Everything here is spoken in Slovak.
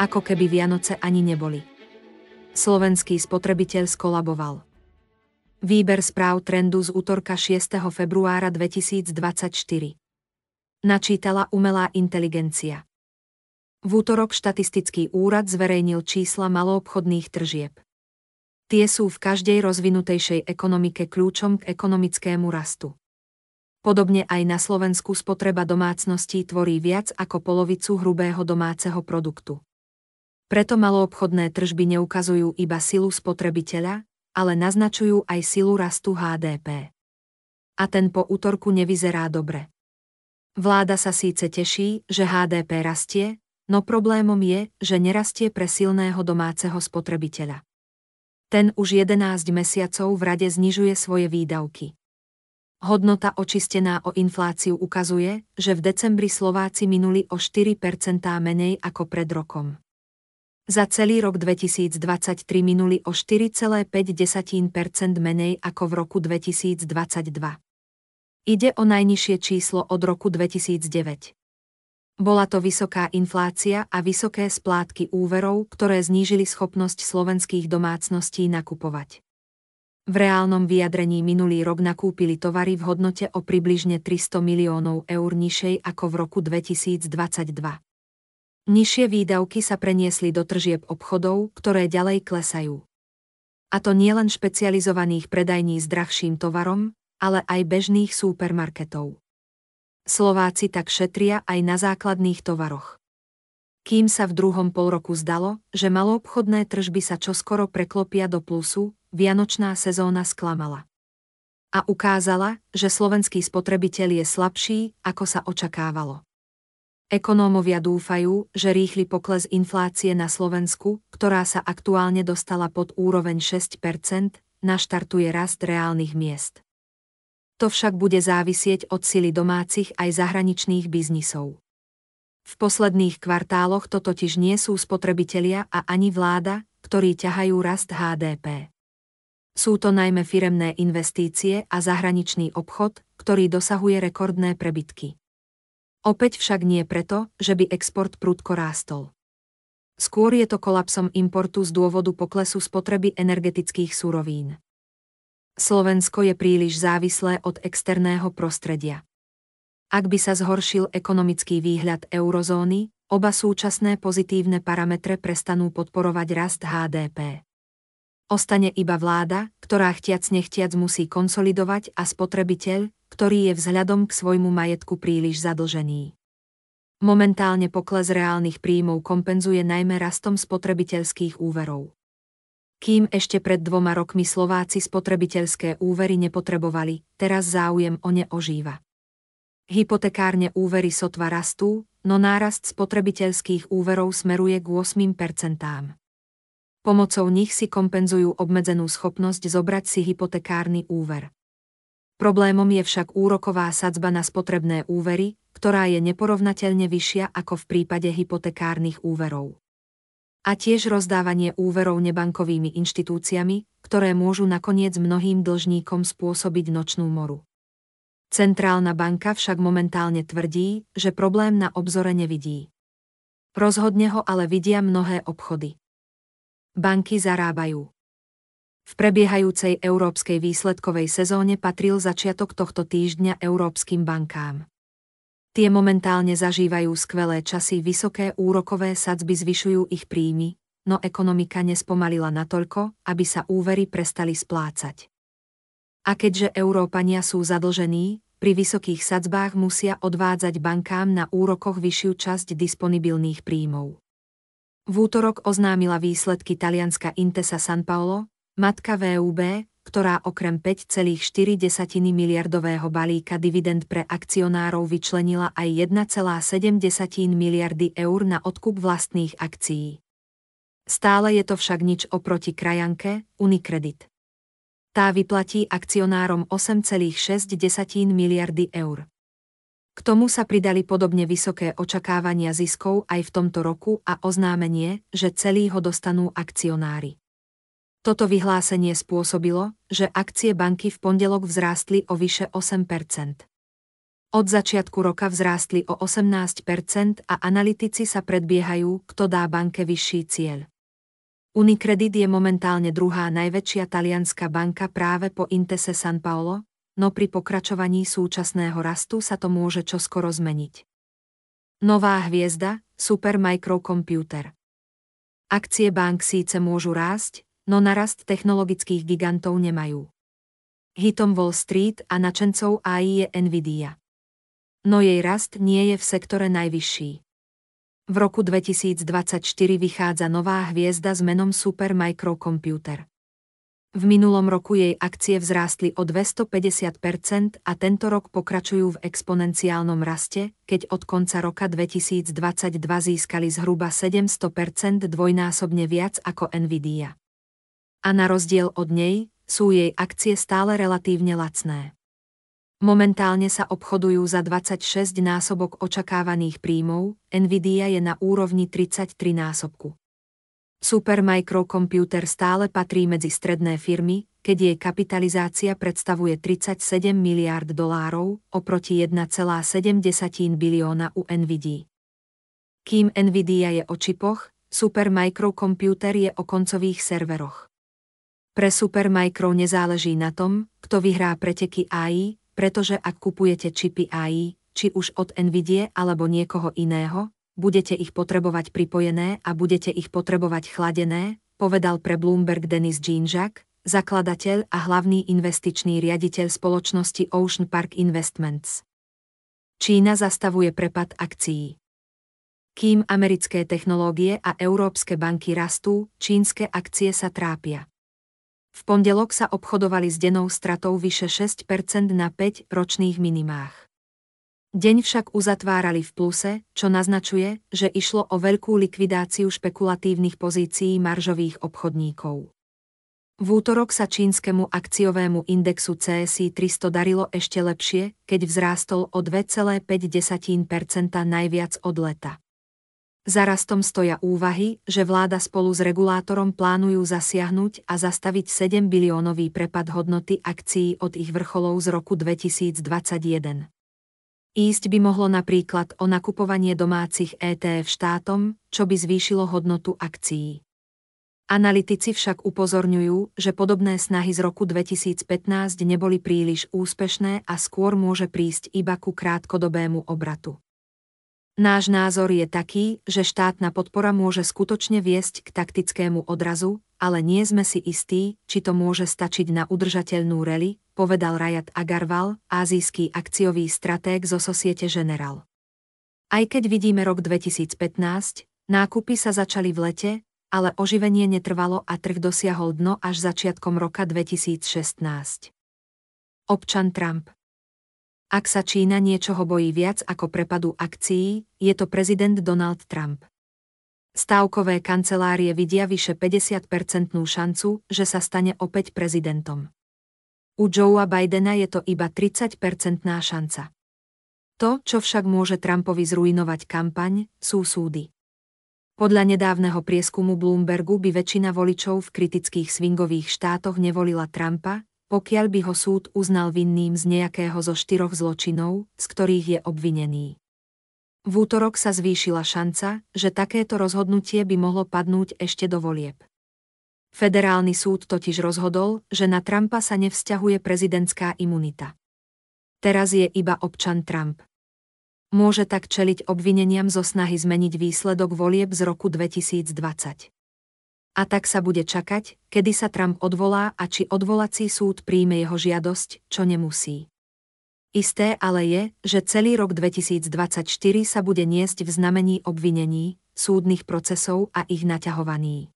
Ako keby Vianoce ani neboli. Slovenský spotrebiteľ skolaboval. Výber správ trendu z útorka 6. februára 2024. Načítala umelá inteligencia. V útorok štatistický úrad zverejnil čísla maloobchodných tržieb. Tie sú v každej rozvinutejšej ekonomike kľúčom k ekonomickému rastu. Podobne aj na Slovensku spotreba domácností tvorí viac ako polovicu hrubého domáceho produktu. Preto maloobchodné tržby neukazujú iba silu spotrebiteľa, ale naznačujú aj silu rastu HDP. A ten po útorku nevyzerá dobre. Vláda sa síce teší, že HDP rastie, no problémom je, že nerastie pre silného domáceho spotrebiteľa. Ten už 11 mesiacov v rade znižuje svoje výdavky. Hodnota očistená o infláciu ukazuje, že v decembri Slováci minuli o 4% menej ako pred rokom. Za celý rok 2023 minuli o 4,5 menej ako v roku 2022. Ide o najnižšie číslo od roku 2009. Bola to vysoká inflácia a vysoké splátky úverov, ktoré znížili schopnosť slovenských domácností nakupovať. V reálnom vyjadrení minulý rok nakúpili tovary v hodnote o približne 300 miliónov eur nižšej ako v roku 2022. Nižšie výdavky sa preniesli do tržieb obchodov, ktoré ďalej klesajú. A to nielen špecializovaných predajní s drahším tovarom, ale aj bežných supermarketov. Slováci tak šetria aj na základných tovaroch. Kým sa v druhom polroku zdalo, že maloobchodné tržby sa čoskoro preklopia do plusu, vianočná sezóna sklamala. A ukázala, že slovenský spotrebiteľ je slabší, ako sa očakávalo. Ekonómovia dúfajú, že rýchly pokles inflácie na Slovensku, ktorá sa aktuálne dostala pod úroveň 6% naštartuje rast reálnych miest. To však bude závisieť od sily domácich aj zahraničných biznisov. V posledných kvartáloch to totiž nie sú spotrebitelia a ani vláda, ktorí ťahajú rast HDP. Sú to najmä firemné investície a zahraničný obchod, ktorý dosahuje rekordné prebytky. Opäť však nie preto, že by export prudko rástol. Skôr je to kolapsom importu z dôvodu poklesu spotreby energetických surovín. Slovensko je príliš závislé od externého prostredia. Ak by sa zhoršil ekonomický výhľad eurozóny, oba súčasné pozitívne parametre prestanú podporovať rast HDP. Ostane iba vláda, ktorá chtiac nechtiac musí konsolidovať a spotrebiteľ, ktorý je vzhľadom k svojmu majetku príliš zadlžený. Momentálne pokles reálnych príjmov kompenzuje najmä rastom spotrebiteľských úverov. Kým ešte pred dvoma rokmi Slováci spotrebiteľské úvery nepotrebovali, teraz záujem o ne ožíva. Hypotekárne úvery sotva rastú, no nárast spotrebiteľských úverov smeruje k 8%. Pomocou nich si kompenzujú obmedzenú schopnosť zobrať si hypotekárny úver. Problémom je však úroková sadzba na spotrebné úvery, ktorá je neporovnateľne vyššia ako v prípade hypotekárnych úverov. A tiež rozdávanie úverov nebankovými inštitúciami, ktoré môžu nakoniec mnohým dlžníkom spôsobiť nočnú moru. Centrálna banka však momentálne tvrdí, že problém na obzore nevidí. Rozhodne ho ale vidia mnohé obchody. Banky zarábajú. V prebiehajúcej európskej výsledkovej sezóne patril začiatok tohto týždňa európskym bankám. Tie momentálne zažívajú skvelé časy, vysoké úrokové sadzby zvyšujú ich príjmy, no ekonomika nespomalila natoľko, aby sa úvery prestali splácať. A keďže Európania sú zadlžení, pri vysokých sadzbách musia odvádzať bankám na úrokoch vyššiu časť disponibilných príjmov. V útorok oznámila výsledky talianska Intesa San Paolo, matka VUB, ktorá okrem 5,4 miliardového balíka dividend pre akcionárov vyčlenila aj 1,7 miliardy eur na odkup vlastných akcií. Stále je to však nič oproti krajanke Unicredit. Tá vyplatí akcionárom 8,6 miliardy eur. K tomu sa pridali podobne vysoké očakávania ziskov aj v tomto roku a oznámenie, že celý ho dostanú akcionári. Toto vyhlásenie spôsobilo, že akcie banky v pondelok vzrástli o vyše 8% Od začiatku roka vzrástli o 18% a analytici sa predbiehajú, kto dá banke vyšší cieľ. Unicredit je momentálne druhá najväčšia talianská banka práve po Intese San Paolo, no pri pokračovaní súčasného rastu sa to môže čoskoro zmeniť. Nová hviezda, Super Microcomputer. Akcie bank síce môžu rásť, no narast technologických gigantov nemajú. Hitom Wall Street a načencov AI je Nvidia. No jej rast nie je v sektore najvyšší. V roku 2024 vychádza nová hviezda s menom Super Microcomputer. V minulom roku jej akcie vzrástli o 250% a tento rok pokračujú v exponenciálnom raste, keď od konca roka 2022 získali zhruba 700% dvojnásobne viac ako Nvidia. A na rozdiel od nej, sú jej akcie stále relatívne lacné. Momentálne sa obchodujú za 26 násobok očakávaných príjmov, Nvidia je na úrovni 33 násobku. Super Microcomputer stále patrí medzi stredné firmy, keď jej kapitalizácia predstavuje 37 miliárd dolárov oproti 1,7 bilióna u Nvidia. Kým Nvidia je o čipoch, Super Microcomputer je o koncových serveroch. Pre Super Micro nezáleží na tom, kto vyhrá preteky AI, pretože ak kupujete čipy AI, či už od Nvidia alebo niekoho iného, budete ich potrebovať pripojené a budete ich potrebovať chladené, povedal pre Bloomberg Denis Jean-Jacques, zakladateľ a hlavný investičný riaditeľ spoločnosti Ocean Park Investments. Čína zastavuje prepad akcií. Kým americké technológie a európske banky rastú, čínske akcie sa trápia. V pondelok sa obchodovali s denou stratou vyše 6% na 5 ročných minimách. Deň však uzatvárali v pluse, čo naznačuje, že išlo o veľkú likvidáciu špekulatívnych pozícií maržových obchodníkov. V útorok sa čínskemu akciovému indexu CSI 300 darilo ešte lepšie, keď vzrástol o 2,5% najviac od leta. Za rastom stoja úvahy, že vláda spolu s regulátorom plánujú zasiahnuť a zastaviť 7 biliónový prepad hodnoty akcií od ich vrcholov z roku 2021. Ísť by mohlo napríklad o nakupovanie domácich ETF štátom, čo by zvýšilo hodnotu akcií. Analytici však upozorňujú, že podobné snahy z roku 2015 neboli príliš úspešné a skôr môže prísť iba ku krátkodobému obratu. Náš názor je taký, že štátna podpora môže skutočne viesť k taktickému odrazu, ale nie sme si istí, či to môže stačiť na udržateľnú reli, povedal Rajat Agarwal, azijský akciový stratég zo Societe General. Aj keď vidíme rok 2015, nákupy sa začali v lete, ale oživenie netrvalo a trh dosiahol dno až začiatkom roka 2016. Občan Trump ak sa Čína niečoho bojí viac ako prepadu akcií, je to prezident Donald Trump. Stávkové kancelárie vidia vyše 50-percentnú šancu, že sa stane opäť prezidentom. U Joea Bidena je to iba 30-percentná šanca. To, čo však môže Trumpovi zrujnovať kampaň, sú súdy. Podľa nedávneho prieskumu Bloombergu by väčšina voličov v kritických swingových štátoch nevolila Trumpa, pokiaľ by ho súd uznal vinným z nejakého zo štyroch zločinov, z ktorých je obvinený. V útorok sa zvýšila šanca, že takéto rozhodnutie by mohlo padnúť ešte do volieb. Federálny súd totiž rozhodol, že na Trumpa sa nevzťahuje prezidentská imunita. Teraz je iba občan Trump. Môže tak čeliť obvineniam zo snahy zmeniť výsledok volieb z roku 2020. A tak sa bude čakať, kedy sa Trump odvolá a či odvolací súd príjme jeho žiadosť, čo nemusí. Isté ale je, že celý rok 2024 sa bude niesť v znamení obvinení, súdnych procesov a ich naťahovaní.